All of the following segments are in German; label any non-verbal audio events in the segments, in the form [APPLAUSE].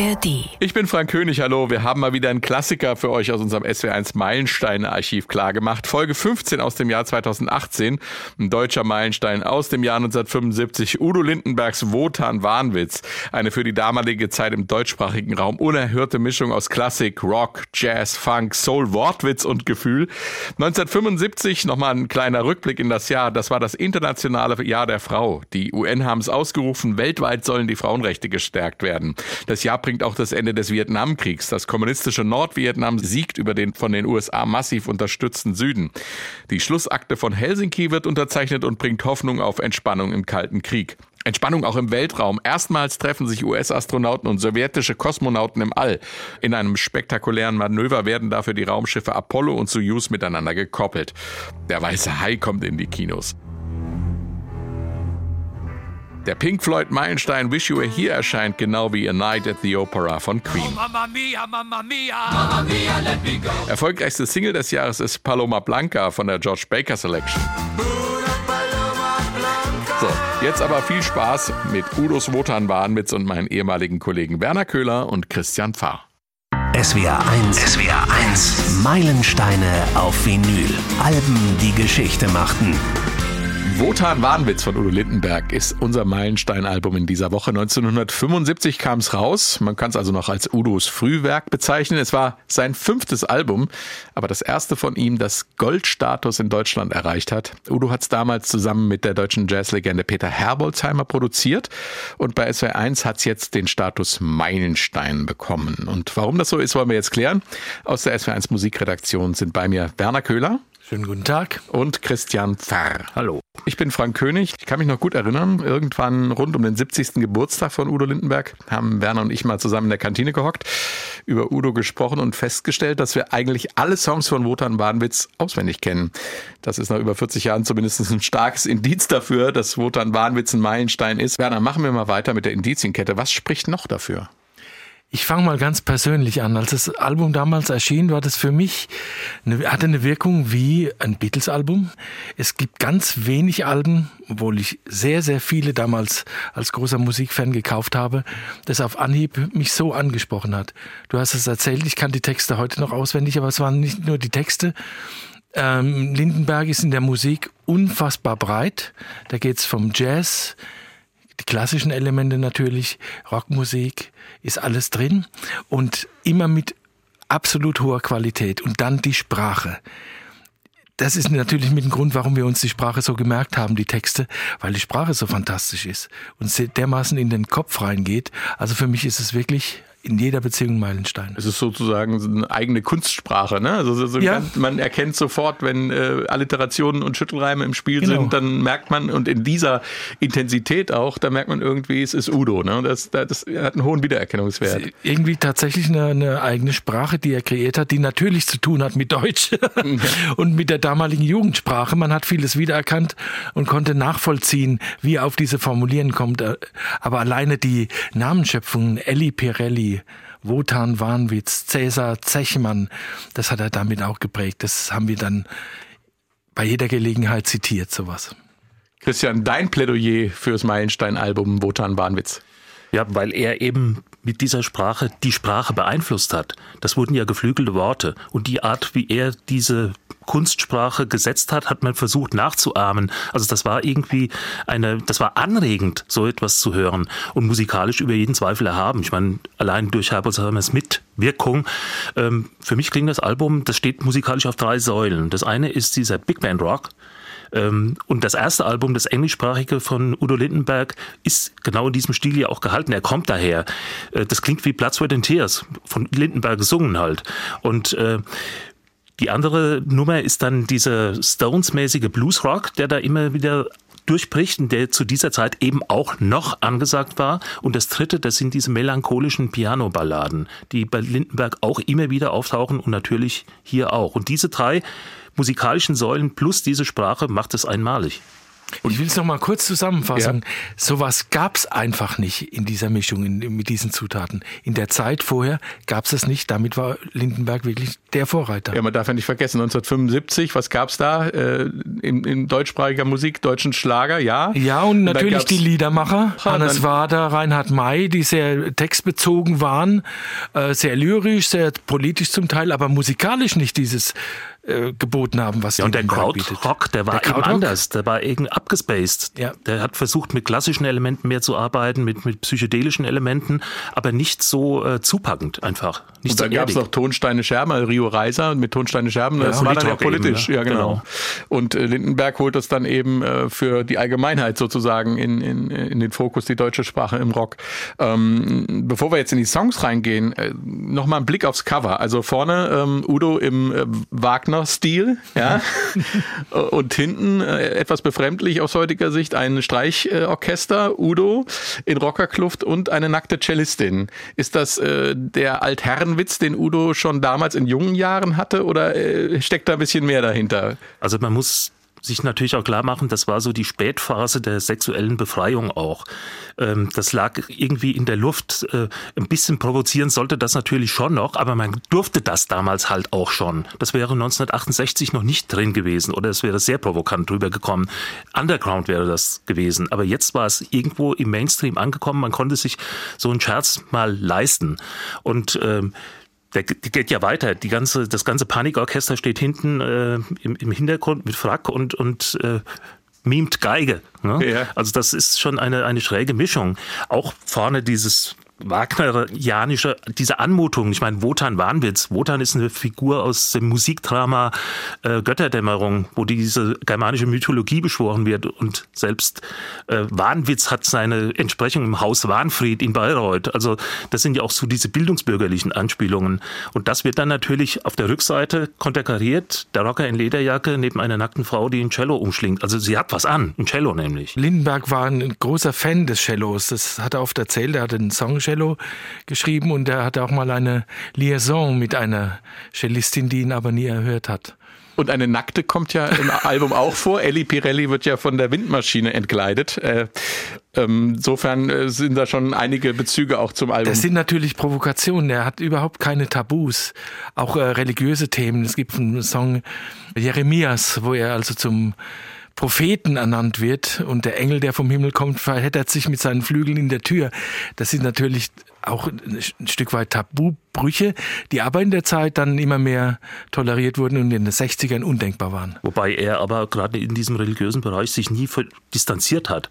ARD. Ich bin Frank König, hallo. Wir haben mal wieder einen Klassiker für euch aus unserem SW1 Meilenstein-Archiv klargemacht. Folge 15 aus dem Jahr 2018. Ein deutscher Meilenstein aus dem Jahr 1975. Udo Lindenbergs Wotan Wahnwitz. Eine für die damalige Zeit im deutschsprachigen Raum unerhörte Mischung aus Klassik, Rock, Jazz, Funk, Soul, Wortwitz und Gefühl. 1975 nochmal ein kleiner Rückblick in das Jahr. Das war das internationale Jahr der Frau. Die UN haben es ausgerufen. Weltweit sollen die Frauenrechte gestärkt werden. Das Jahr bringt auch das Ende des Vietnamkriegs. Das kommunistische Nordvietnam siegt über den von den USA massiv unterstützten Süden. Die Schlussakte von Helsinki wird unterzeichnet und bringt Hoffnung auf Entspannung im Kalten Krieg. Entspannung auch im Weltraum. Erstmals treffen sich US-Astronauten und sowjetische Kosmonauten im All. In einem spektakulären Manöver werden dafür die Raumschiffe Apollo und Soyuz miteinander gekoppelt. Der weiße Hai kommt in die Kinos. Der Pink Floyd Meilenstein Wish You Were Here erscheint genau wie A Night at the Opera von Queen. Oh, Mamma Mia, Mamma Mia, Mamma Mia, let me go. Erfolgreichste Single des Jahres ist Paloma Blanca von der George Baker Selection. So, jetzt aber viel Spaß mit Udos Wotan Wahnwitz und meinen ehemaligen Kollegen Werner Köhler und Christian Pfarr. SWR 1, SWR 1, Meilensteine auf Vinyl. Alben, die Geschichte machten. Wotan Wahnwitz von Udo Lindenberg ist unser Meilenstein-Album in dieser Woche. 1975 kam es raus. Man kann es also noch als Udos Frühwerk bezeichnen. Es war sein fünftes Album, aber das erste von ihm, das Goldstatus in Deutschland erreicht hat. Udo hat es damals zusammen mit der deutschen Jazzlegende Peter Herbolzheimer produziert und bei SWR 1 hat es jetzt den Status Meilenstein bekommen. Und warum das so ist, wollen wir jetzt klären. Aus der SWR 1 Musikredaktion sind bei mir Werner Köhler. Schönen guten Tag. Und Christian Pfarr. Hallo. Ich bin Frank König. Ich kann mich noch gut erinnern, irgendwann rund um den 70. Geburtstag von Udo Lindenberg haben Werner und ich mal zusammen in der Kantine gehockt, über Udo gesprochen und festgestellt, dass wir eigentlich alle Songs von Wotan Warnwitz auswendig kennen. Das ist nach über 40 Jahren zumindest ein starkes Indiz dafür, dass Wotan Warnwitz ein Meilenstein ist. Werner, machen wir mal weiter mit der Indizienkette. Was spricht noch dafür? Ich fange mal ganz persönlich an. Als das Album damals erschien, war das für mich, eine, hatte eine Wirkung wie ein Beatles-Album. Es gibt ganz wenig Alben, obwohl ich sehr, sehr viele damals als großer Musikfan gekauft habe, das auf Anhieb mich so angesprochen hat. Du hast es erzählt, ich kann die Texte heute noch auswendig, aber es waren nicht nur die Texte. Ähm, Lindenberg ist in der Musik unfassbar breit. Da geht's vom Jazz, die klassischen Elemente natürlich, Rockmusik, ist alles drin und immer mit absolut hoher Qualität. Und dann die Sprache. Das ist natürlich mit dem Grund, warum wir uns die Sprache so gemerkt haben, die Texte, weil die Sprache so fantastisch ist und dermaßen in den Kopf reingeht. Also für mich ist es wirklich in jeder Beziehung Meilenstein. Es ist sozusagen eine eigene Kunstsprache, ne? Also so ja. ganz, man erkennt sofort, wenn äh, Alliterationen und Schüttelreime im Spiel genau. sind, dann merkt man und in dieser Intensität auch, da merkt man irgendwie, es ist Udo, ne? Das, das hat einen hohen Wiedererkennungswert. Irgendwie tatsächlich eine, eine, eigene Sprache, die er kreiert hat, die natürlich zu tun hat mit Deutsch [LAUGHS] und mit der damaligen Jugendsprache. Man hat vieles wiedererkannt und konnte nachvollziehen, wie er auf diese Formulieren kommt. Aber alleine die Namensschöpfung Elli Pirelli Wotan Warnwitz, Cäsar Zechmann, das hat er damit auch geprägt. Das haben wir dann bei jeder Gelegenheit zitiert, sowas. Christian, dein Plädoyer fürs Meilenstein-Album Wotan Warnwitz. Ja, weil er eben mit dieser Sprache die Sprache beeinflusst hat. Das wurden ja geflügelte Worte. Und die Art, wie er diese Kunstsprache gesetzt hat, hat man versucht nachzuahmen. Also das war irgendwie eine, das war anregend, so etwas zu hören und musikalisch über jeden Zweifel erhaben. Ich meine, allein durch Herbert Hermes Mitwirkung. Ähm, für mich klingt das Album, das steht musikalisch auf drei Säulen. Das eine ist dieser Big Band Rock, ähm, und das erste Album, das englischsprachige von Udo Lindenberg, ist genau in diesem Stil ja auch gehalten. Er kommt daher. Äh, das klingt wie Blood, Sweat and Tears, von Lindenberg gesungen halt. Und äh, die andere Nummer ist dann dieser Stones-mäßige Bluesrock, der da immer wieder durchbricht und der zu dieser Zeit eben auch noch angesagt war. Und das dritte, das sind diese melancholischen Piano-Balladen, die bei Lindenberg auch immer wieder auftauchen und natürlich hier auch. Und diese drei musikalischen Säulen plus diese Sprache macht es einmalig. Und ich will es noch mal kurz zusammenfassen. Ja. Sowas gab es einfach nicht in dieser Mischung, in, mit diesen Zutaten. In der Zeit vorher gab es das nicht. Damit war Lindenberg wirklich der Vorreiter. Ja, man darf ja nicht vergessen, 1975, was gab es da äh, in, in, deutschsprachiger Musik, deutschen Schlager, ja? Ja, und natürlich die Liedermacher, Hannes Wader, Reinhard May, die sehr textbezogen waren, äh, sehr lyrisch, sehr politisch zum Teil, aber musikalisch nicht dieses äh, geboten haben, was ja, und der Krautrock, der war der eben anders, der war irgendwie abgespaced. Ja. Der hat versucht, mit klassischen Elementen mehr zu arbeiten, mit, mit psychedelischen Elementen, aber nicht so äh, zupackend einfach. Nicht und dann gab es noch Tonsteine Scherben, also Rio Reiser mit Tonsteine Scherben, das ja, war dann ja politisch, eben, ja. ja genau. genau. Und äh, Lindenberg holt das dann eben äh, für die Allgemeinheit sozusagen in, in, in den Fokus, die deutsche Sprache im Rock. Ähm, bevor wir jetzt in die Songs reingehen, äh, nochmal ein Blick aufs Cover. Also vorne ähm, Udo im äh, Wagner Wagner-Stil, ja. [LAUGHS] und hinten äh, etwas befremdlich aus heutiger Sicht ein Streichorchester, Udo in Rockerkluft und eine nackte Cellistin. Ist das äh, der Altherrenwitz, den Udo schon damals in jungen Jahren hatte oder äh, steckt da ein bisschen mehr dahinter? Also man muss sich natürlich auch klar machen, das war so die Spätphase der sexuellen Befreiung auch. Ähm, das lag irgendwie in der Luft. Äh, ein bisschen provozieren sollte das natürlich schon noch, aber man durfte das damals halt auch schon. Das wäre 1968 noch nicht drin gewesen oder es wäre sehr provokant drüber gekommen. Underground wäre das gewesen. Aber jetzt war es irgendwo im Mainstream angekommen. Man konnte sich so einen Scherz mal leisten. Und ähm, der, der geht ja weiter. Die ganze, das ganze Panikorchester steht hinten äh, im, im Hintergrund mit Frack und, und äh, mimt Geige. Ne? Ja. Also das ist schon eine, eine schräge Mischung. Auch vorne dieses Wagnerianische, diese Anmutung. Ich meine, Wotan Wahnwitz. Wotan ist eine Figur aus dem Musikdrama äh, Götterdämmerung, wo diese germanische Mythologie beschworen wird. Und selbst äh, Wahnwitz hat seine Entsprechung im Haus Wahnfried in Bayreuth. Also das sind ja auch so diese bildungsbürgerlichen Anspielungen. Und das wird dann natürlich auf der Rückseite konterkariert. Der Rocker in Lederjacke neben einer nackten Frau, die ein Cello umschlingt. Also sie hat was an, ein Cello nämlich. Lindenberg war ein großer Fan des Cellos. Das hat er oft erzählt. Er hat einen Song Cello geschrieben und er hatte auch mal eine Liaison mit einer Cellistin, die ihn aber nie erhört hat. Und eine Nackte kommt ja im [LAUGHS] Album auch vor. Ellie Pirelli wird ja von der Windmaschine entkleidet. Äh, ähm, insofern äh, sind da schon einige Bezüge auch zum Album. Das sind natürlich Provokationen. Er hat überhaupt keine Tabus. Auch äh, religiöse Themen. Es gibt einen Song Jeremias, wo er also zum Propheten ernannt wird und der Engel, der vom Himmel kommt, verheddert sich mit seinen Flügeln in der Tür. Das sind natürlich auch ein Stück weit Tabubrüche, die aber in der Zeit dann immer mehr toleriert wurden und in den 60ern undenkbar waren. Wobei er aber gerade in diesem religiösen Bereich sich nie distanziert hat.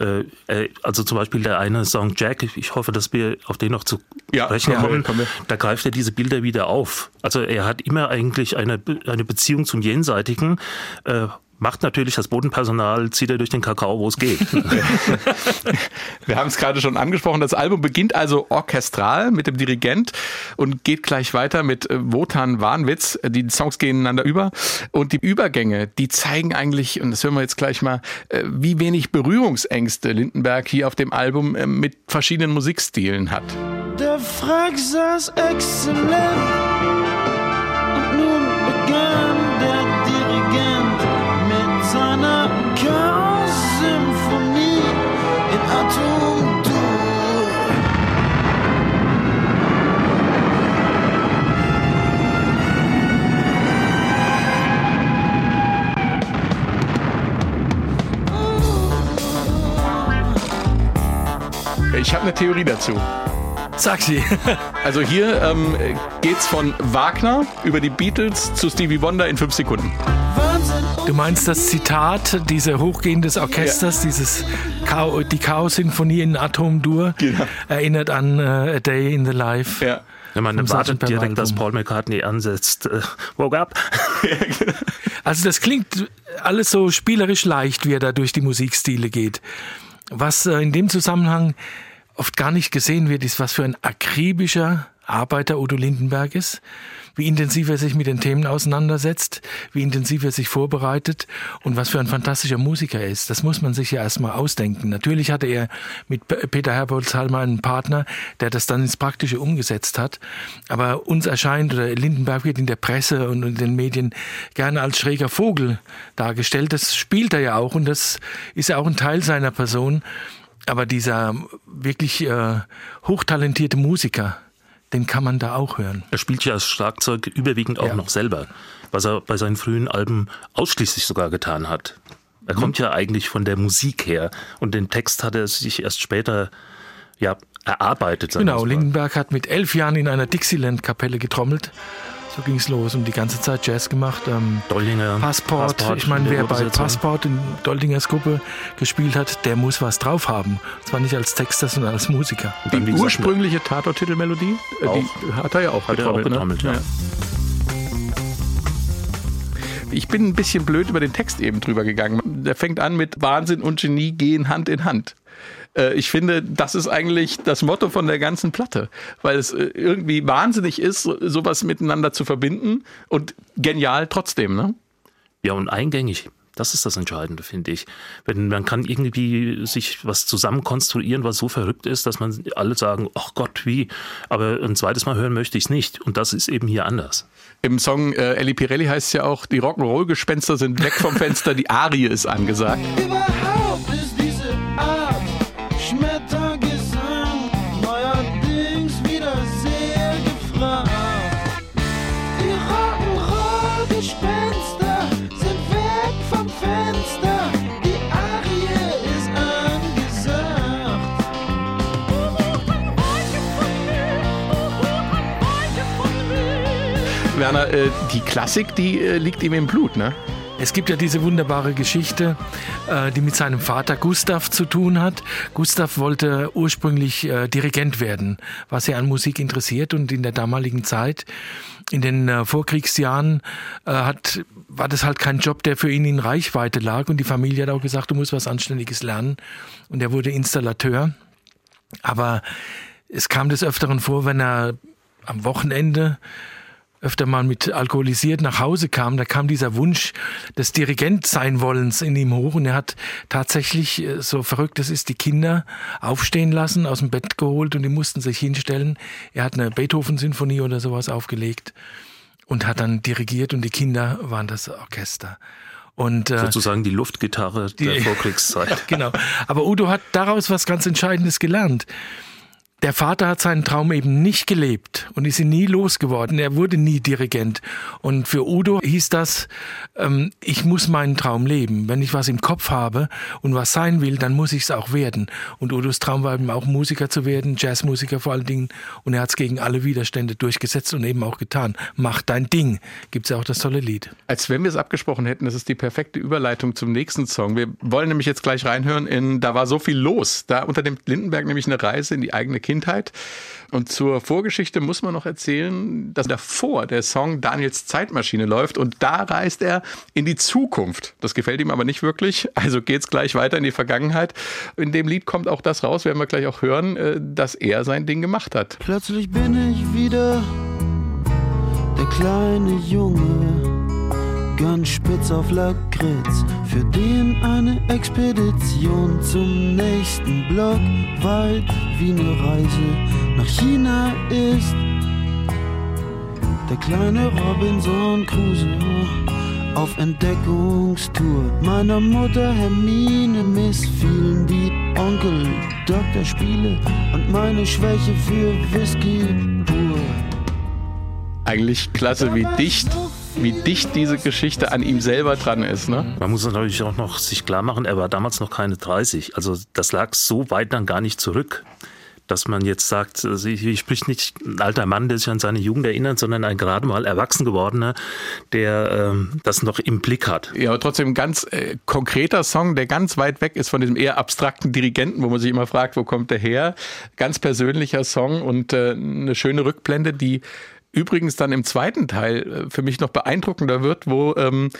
Äh, äh, also zum Beispiel der eine Song Jack, ich hoffe, dass wir auf den noch zu ja, sprechen ja, kommen, da greift er diese Bilder wieder auf. Also er hat immer eigentlich eine, eine Beziehung zum Jenseitigen, äh, macht natürlich das Bodenpersonal, zieht er durch den Kakao, wo es geht. [LAUGHS] Wir haben es gerade schon angesprochen. Das Album beginnt also orchestral mit dem Dirigent und geht gleich weiter mit äh, Wotan Warnwitz. Die Songs gehen ineinander über und die Übergänge, die zeigen eigentlich, und das hören wir jetzt gleich mal, äh, wie wenig Berührungsängste Lindenberg hier auf dem Album äh, mit verschiedenen Musikstilen hat. Der Frack saß exzellent Ich habe eine Theorie dazu. Sag sie. [LAUGHS] also hier ähm, geht's von Wagner über die Beatles zu Stevie Wonder in fünf Sekunden. Du meinst das Zitat dieser Hochgehen des Orchesters, ja. dieses Chao, die Chaos-Sinfonie in Atom-Dur, genau. erinnert an uh, A Day in the Life. Ja. Ja, man erwartet direkt, Album. dass Paul McCartney ansetzt. Uh, woke up. [LAUGHS] also das klingt alles so spielerisch leicht, wie er da durch die Musikstile geht. Was uh, in dem Zusammenhang oft gar nicht gesehen wird, ist, was für ein akribischer Arbeiter Udo Lindenberg ist, wie intensiv er sich mit den Themen auseinandersetzt, wie intensiv er sich vorbereitet und was für ein fantastischer Musiker er ist. Das muss man sich ja erstmal ausdenken. Natürlich hatte er mit Peter Herbolzheimer einen Partner, der das dann ins Praktische umgesetzt hat. Aber uns erscheint, oder Lindenberg wird in der Presse und in den Medien gerne als schräger Vogel dargestellt. Das spielt er ja auch und das ist ja auch ein Teil seiner Person. Aber dieser wirklich äh, hochtalentierte Musiker, den kann man da auch hören. Er spielt ja das Schlagzeug überwiegend auch ja. noch selber, was er bei seinen frühen Alben ausschließlich sogar getan hat. Er mhm. kommt ja eigentlich von der Musik her und den Text hat er sich erst später ja, erarbeitet. Genau, Lindenberg hat mit elf Jahren in einer Dixieland-Kapelle getrommelt so ging es los und die ganze Zeit Jazz gemacht. Ähm, Doldinger. Passport. Passport ich meine, wer bei Passport in Doldingers Gruppe gespielt hat, der muss was drauf haben. Und zwar nicht als Texter, sondern als Musiker. Die ursprüngliche äh, die hat er ja auch, hat er auch getrommelt. Ne? Ja. Ich bin ein bisschen blöd über den Text eben drüber gegangen. Der fängt an mit Wahnsinn und Genie gehen Hand in Hand. Äh, ich finde, das ist eigentlich das Motto von der ganzen Platte, weil es äh, irgendwie wahnsinnig ist, sowas miteinander zu verbinden und genial trotzdem, ne? Ja, und eingängig. Das ist das Entscheidende, finde ich. Wenn man kann irgendwie sich was zusammen konstruieren, was so verrückt ist, dass man alle sagen, ach Gott, wie, aber ein zweites Mal hören möchte ich es nicht. Und das ist eben hier anders. Im Song äh, Ellie Pirelli heißt es ja auch, die Rock'n'Roll-Gespenster sind weg vom Fenster, die Arie ist angesagt. Überhaupt ist Werner, äh, die Klassik, die äh, liegt ihm im Blut, ne? Es gibt ja diese wunderbare Geschichte, äh, die mit seinem Vater Gustav zu tun hat. Gustav wollte ursprünglich Dirigent werden, was er an Musik interessiert und in der damaligen Zeit, in den Vorkriegsjahren, hat, war das halt kein Job, der für ihn in Reichweite lag und die Familie hat auch gesagt, du musst was Anständiges lernen und er wurde Installateur. Aber es kam des Öfteren vor, wenn er am Wochenende öfter mal mit alkoholisiert nach Hause kam, da kam dieser Wunsch des Dirigent sein Wollens in ihm hoch und er hat tatsächlich, äh, so verrückt es ist, die Kinder aufstehen lassen, aus dem Bett geholt und die mussten sich hinstellen. Er hat eine Beethoven-Sinfonie oder sowas aufgelegt und hat dann dirigiert und die Kinder waren das Orchester. Und, äh, Sozusagen die Luftgitarre der Vorkriegszeit. ja, [LAUGHS] genau. Aber Udo hat daraus was ganz Entscheidendes gelernt. Der Vater hat seinen Traum eben nicht gelebt und ist ihn nie losgeworden. Er wurde nie Dirigent. Und für Udo hieß das, ähm, ich muss meinen Traum leben. Wenn ich was im Kopf habe und was sein will, dann muss ich es auch werden. Und Udos Traum war eben auch Musiker zu werden, Jazzmusiker vor allen Dingen. Und er hat es gegen alle Widerstände durchgesetzt und eben auch getan. Mach dein Ding. Gibt es ja auch das tolle Lied. Als wenn wir es abgesprochen hätten, das ist die perfekte Überleitung zum nächsten Song. Wir wollen nämlich jetzt gleich reinhören in Da war so viel los. Da unternimmt Lindenberg nämlich eine Reise in die eigene Kindheit. Kindheit. Und zur Vorgeschichte muss man noch erzählen, dass davor der Song Daniels Zeitmaschine läuft und da reist er in die Zukunft. Das gefällt ihm aber nicht wirklich, also geht's gleich weiter in die Vergangenheit. In dem Lied kommt auch das raus, werden wir gleich auch hören, äh, dass er sein Ding gemacht hat. Plötzlich bin ich wieder der kleine Junge ganz spitz auf Lakritz, für den eine Expedition zum nächsten Block weit wie eine Reise nach China ist. Der kleine Robinson Crusoe auf Entdeckungstour. Meiner Mutter Hermine missfielen die Onkel Doktor Spiele und meine Schwäche für Whisky pur. Eigentlich klasse, wie dicht wie dicht diese Geschichte an ihm selber dran ist. Ne? Man muss natürlich auch noch sich klar machen, er war damals noch keine 30. Also das lag so weit dann gar nicht zurück dass man jetzt sagt, also hier spricht nicht ein alter Mann, der sich an seine Jugend erinnert, sondern ein gerade mal erwachsen gewordener, der ähm, das noch im Blick hat. Ja, aber trotzdem ein ganz äh, konkreter Song, der ganz weit weg ist von diesem eher abstrakten Dirigenten, wo man sich immer fragt, wo kommt der her? Ganz persönlicher Song und äh, eine schöne Rückblende, die übrigens dann im zweiten Teil äh, für mich noch beeindruckender wird, wo ähm,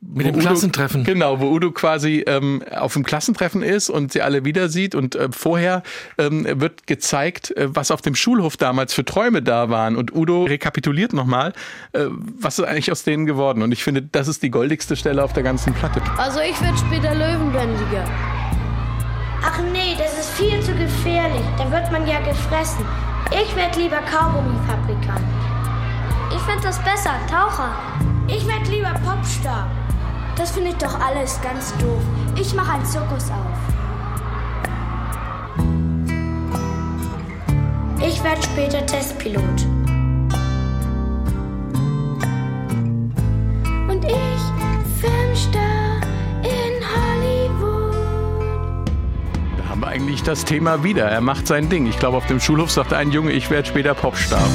Mit dem Udo, Klassentreffen. Genau, wo Udo quasi ähm, auf dem Klassentreffen ist und sie alle wieder sieht. Und äh, vorher ähm, wird gezeigt, äh, was auf dem Schulhof damals für Träume da waren. Und Udo rekapituliert nochmal, äh, was ist eigentlich aus denen geworden. Und ich finde, das ist die goldigste Stelle auf der ganzen Platte. Also ich werde später Löwenbändiger. Ach nee, das ist viel zu gefährlich. Da wird man ja gefressen. Ich werde lieber Kaugummifabrikant. Ich finde das besser, Taucher. Ich werde lieber Popstar. Das finde ich doch alles ganz doof. Ich mache einen Zirkus auf. Ich werde später Testpilot. Und ich Filmstar in Hollywood. Da haben wir eigentlich das Thema wieder. Er macht sein Ding. Ich glaube, auf dem Schulhof sagt ein Junge, ich werde später Popstar.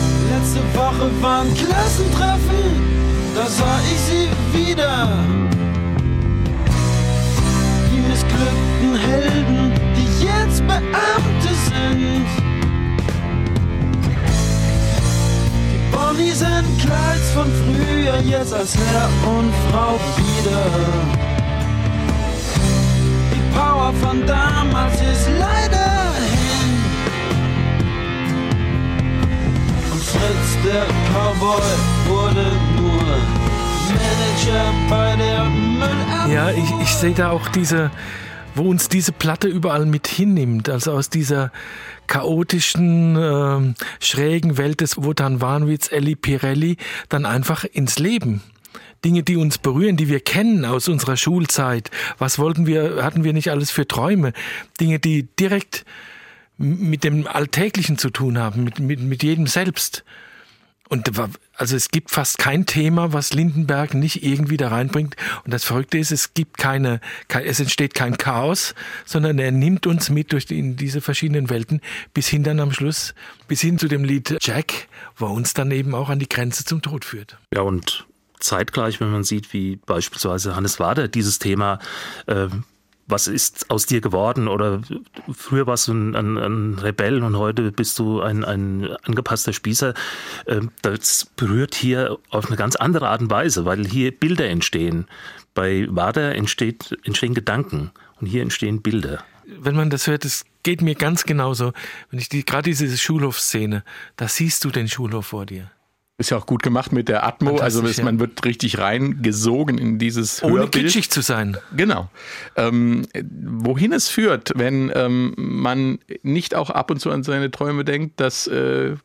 Letzte Woche war Klassentreffen, da sah ich sie wieder. Die missglückten Helden, die jetzt Beamte sind. Die Bonnies in Kleids von früher, jetzt als Herr und Frau wieder. Die Power von damals ist leider der Cowboy, wurde nur Manager bei der Müllabfuhr. Ja, ich, ich sehe da auch diese, wo uns diese Platte überall mit hinnimmt. Also aus dieser chaotischen, ähm, schrägen Welt des Wotan Warnwitz, Elli Pirelli, dann einfach ins Leben. Dinge, die uns berühren, die wir kennen aus unserer Schulzeit. Was wollten wir, hatten wir nicht alles für Träume? Dinge, die direkt mit dem Alltäglichen zu tun haben, mit, mit, mit jedem selbst. Und also es gibt fast kein Thema, was Lindenberg nicht irgendwie da reinbringt. Und das Verrückte ist, es gibt keine, kein, es entsteht kein Chaos, sondern er nimmt uns mit durch die, in diese verschiedenen Welten bis hin dann am Schluss, bis hin zu dem Lied Jack, wo uns dann eben auch an die Grenze zum Tod führt. Ja, und zeitgleich, wenn man sieht, wie beispielsweise Hannes Wader dieses Thema, äh, was ist aus dir geworden? Oder früher warst du ein, ein, ein Rebell und heute bist du ein, ein angepasster Spießer. Äh, das berührt hier auf eine ganz andere Art und Weise, weil hier Bilder entstehen. Bei Wader entsteht, entstehen Gedanken und hier entstehen Bilder. Wenn man das hört, es geht mir ganz genauso. Wenn ich die, gerade diese Schulhofszene, da siehst du den Schulhof vor dir. Ist ja auch gut gemacht mit der Atmo. Also es, ja. man wird richtig reingesogen in dieses Ohne Hörbild. kitschig zu sein. Genau. Ähm, wohin es führt, wenn ähm, man nicht auch ab und zu an seine Träume denkt, das äh,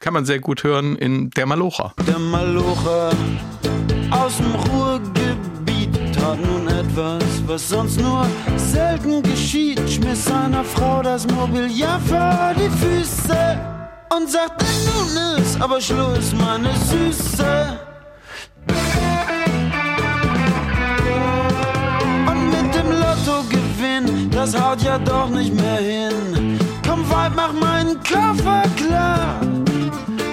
kann man sehr gut hören in Der Malocher. Der Malocher aus dem Ruhrgebiet tat nun etwas, was sonst nur selten geschieht. Schmiss seiner Frau das Mobiliar vor die Füße und sagte, nun ist aber Schluss, meine Süße. Und mit dem Lottogewinn, das haut ja doch nicht mehr hin. Komm, Weib, mach meinen Koffer klar.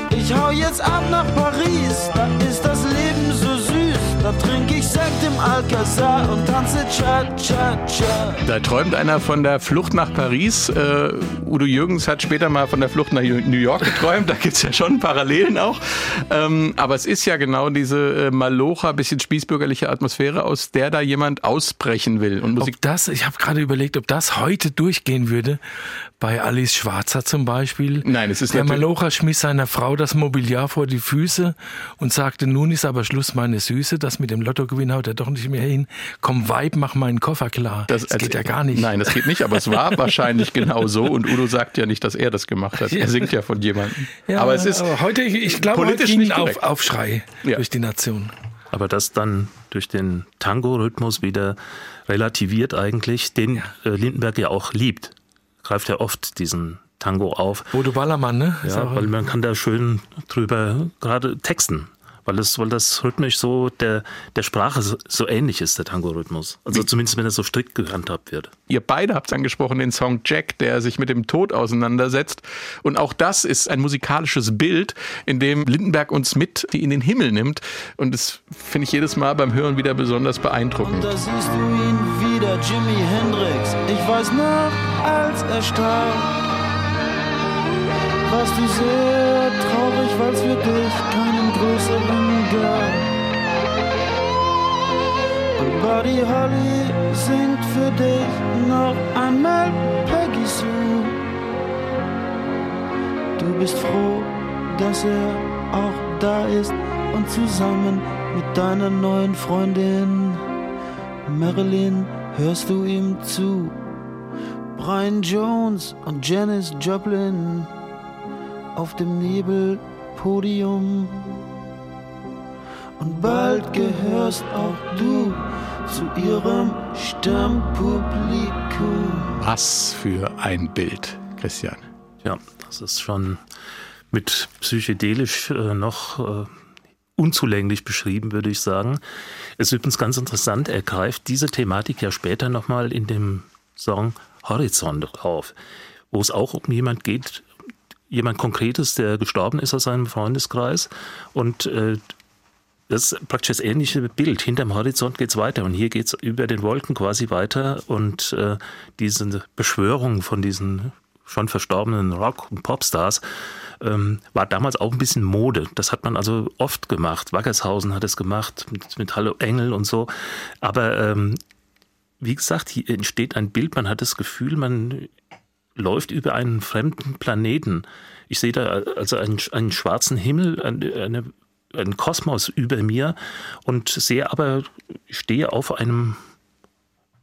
Ich hau jetzt ab nach Paris, da ist das Leben so. Da trink ich Sekt im Alcazar und tanze Cha-Cha-Cha. Da träumt einer von der Flucht nach Paris. Äh, Udo Jürgens hat später mal von der Flucht nach New York geträumt. Da gibt's ja schon Parallelen auch. Ähm, aber es ist ja genau diese äh, Malocha, bisschen spießbürgerliche Atmosphäre, aus der da jemand ausbrechen will. Und Musik Ob das, ich habe gerade überlegt, ob das heute durchgehen würde. Bei Alice Schwarzer zum Beispiel. Nein, es ist Der Malocher schmiss seiner Frau das Mobiliar vor die Füße und sagte, nun ist aber Schluss, meine Süße. Das mit dem Lottogewinn haut er doch nicht mehr hin. Komm, Weib, mach meinen Koffer klar. Das, also- geht ja gar nicht. Nein, das geht nicht, aber es war [LAUGHS] wahrscheinlich genau so. Und Udo sagt ja nicht, dass er das gemacht hat. Er singt ja von jemandem. Ja, aber es ist aber heute, ich, glaube, heute politisch ging nicht auf, Aufschrei Ja. durch die Nation. Aber das dann durch den Tango-Rhythmus wieder relativiert eigentlich, den äh, Lindenberg ja auch liebt. Greift ja oft diesen Tango auf. Bodo Ballermann, ne? Ja, weil man kann da schön drüber gerade texten. Weil das, weil das rhythmisch so der, der Sprache so, ähnlich ist, der Tango-Rhythmus. Also zumindest wenn er so strikt gehandhabt wird. Ihr beide habt angesprochen, den Song Jack, der sich mit dem Tod auseinandersetzt. Und auch das ist ein musikalisches Bild, in dem Lindenberg uns mit in den Himmel nimmt. Und das finde ich jedes Mal beim Hören wieder besonders beeindruckend. Da siehst du ihn wieder, Jimi Hendrix. Ich weiß noch, als er starb, warst du sehr traurig, weil's für dich keinen größeren gab. Und Buddy Holly singt für dich noch einmal Peggy Sue. Du bist froh, dass er auch da ist und zusammen mit deiner neuen Freundin Marilyn hörst du ihm zu. Brian Jones und Janis Joplin auf dem Nebelpodium. Und bald gehörst auch du zu ihrem Stammpublikum. Was für ein Bild, Christian. Ja, das ist schon mit psychedelisch äh, noch äh, unzulänglich beschrieben, würde ich sagen. Es ist übrigens ganz interessant, er greift diese Thematik ja später nochmal in dem Song Horizont auf, wo es auch um jemand geht, jemand Konkretes, der gestorben ist aus seinem Freundeskreis und äh, das ist praktisch das ähnliche Bild. Hinterm Horizont geht's weiter und hier geht's über den Wolken quasi weiter und äh, diese Beschwörung von diesen schon verstorbenen Rock- und Popstars ähm, war damals auch ein bisschen Mode. Das hat man also oft gemacht. Wackershausen hat es gemacht mit, mit Hallo Engel und so. Aber ähm, wie gesagt, hier entsteht ein Bild, man hat das Gefühl, man läuft über einen fremden Planeten. Ich sehe da also einen, einen schwarzen Himmel, eine, eine ein Kosmos über mir und sehe aber, stehe auf einem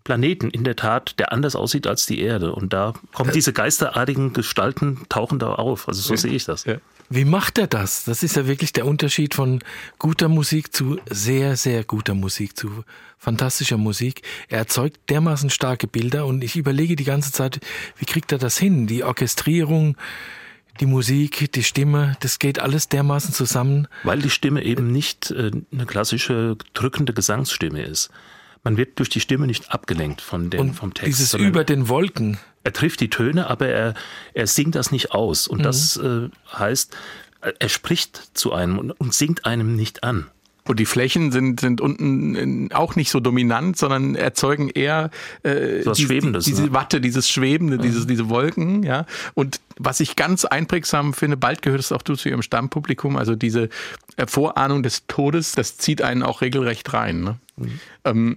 Planeten in der Tat, der anders aussieht als die Erde. Und da kommen diese geisterartigen Gestalten, tauchen da auf. Also so sehe ich das. Ja. Wie macht er das? Das ist ja wirklich der Unterschied von guter Musik zu sehr, sehr guter Musik, zu fantastischer Musik. Er erzeugt dermaßen starke Bilder und ich überlege die ganze Zeit, wie kriegt er das hin? Die Orchestrierung, die Musik, die Stimme, das geht alles dermaßen zusammen. Weil die Stimme eben nicht äh, eine klassische drückende Gesangsstimme ist. Man wird durch die Stimme nicht abgelenkt von dem, Und vom Text. dieses über den Wolken. Er trifft die Töne, aber er, er singt das nicht aus. Mhm. Und das äh, heißt, er spricht zu einem und, und singt einem nicht an. Und die Flächen sind, sind unten auch nicht so dominant, sondern erzeugen eher äh, So was die- Schwebendes, diese ne? Watte, dieses Schwebende, diese, diese Wolken, ja. Und was ich ganz einprägsam finde, bald gehört es auch du zu ihrem Stammpublikum, also diese äh, Vorahnung des Todes, das zieht einen auch regelrecht rein. Ne? Ähm,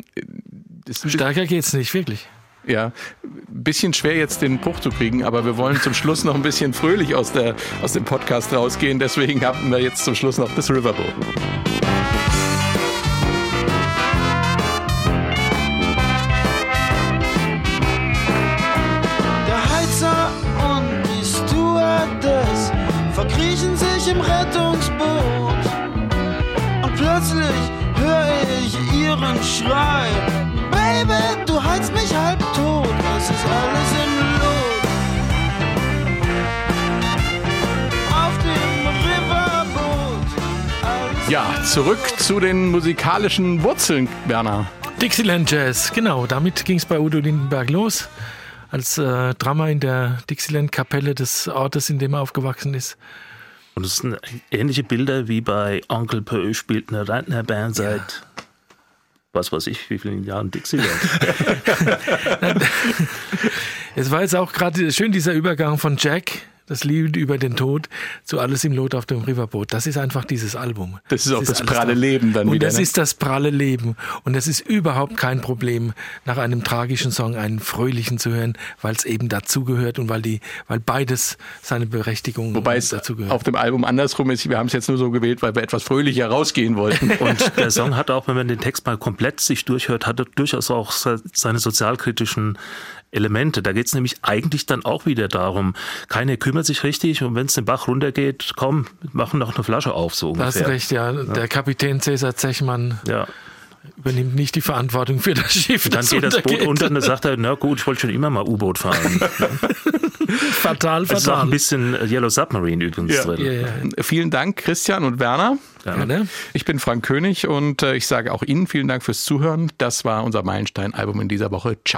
ist ein Stärker geht's nicht, wirklich. ja, ein bisschen schwer jetzt den Bruch zu kriegen, aber wir wollen zum Schluss noch ein bisschen fröhlich aus, der, aus dem Podcast rausgehen. Deswegen haben wir jetzt zum Schluss noch das Riverboat. Ja, zurück zu den musikalischen Wurzeln, Werner. Dixieland Jazz, genau, damit ging es bei Udo Lindenberg los. Als äh, Drama in der Dixieland-Kapelle des Ortes, in dem er aufgewachsen ist. Und es sind ähnliche Bilder wie bei Onkel Pö spielt eine Rentnerband seit was weiß ich, wie vielen Jahren Dixieland. [LAUGHS] Es war jetzt auch gerade schön dieser Übergang von Jack, das Lied über den Tod, zu Alles im Lot auf dem Riverboot. Das ist einfach dieses Album. Das ist auch das alles pralle da. Leben dann Und wieder, das ne? ist das pralle Leben. Und es ist überhaupt kein Problem, nach einem tragischen Song einen fröhlichen zu hören, weil es eben dazugehört und weil die, weil beides seine Berechtigung Wobei es dazugehört. auf dem Album andersrum ist. Wir haben es jetzt nur so gewählt, weil wir etwas fröhlicher rausgehen wollten. [LAUGHS] Und der Song hat auch, wenn man den Text mal komplett sich durchhört, hat er durchaus auch se- seine sozialkritischen Elemente. Da geht es nämlich eigentlich dann auch wieder darum, keiner kümmert sich richtig und wenn es den Bach runtergeht, komm, machen noch eine Flasche auf, so da hast du ungefähr. recht, ja. Der Kapitän Cäsar Zechmann Ja. übernimmt nicht die Verantwortung für das Schiff. Dann geht das Boot unter und dann sagt er, na gut, ich wollte schon immer mal U-Boot fahren. [LAUGHS] Fatal, Es ist auch fatal. ein bisschen Yellow Submarine übrigens Ja. drin. ja, ja. Vielen Dank, Christian und Werner. Ja. ne? Ich bin Frank König und äh, ich sage auch Ihnen vielen Dank fürs Zuhören. Das war unser Meilenstein-Album in dieser Woche. Ciao.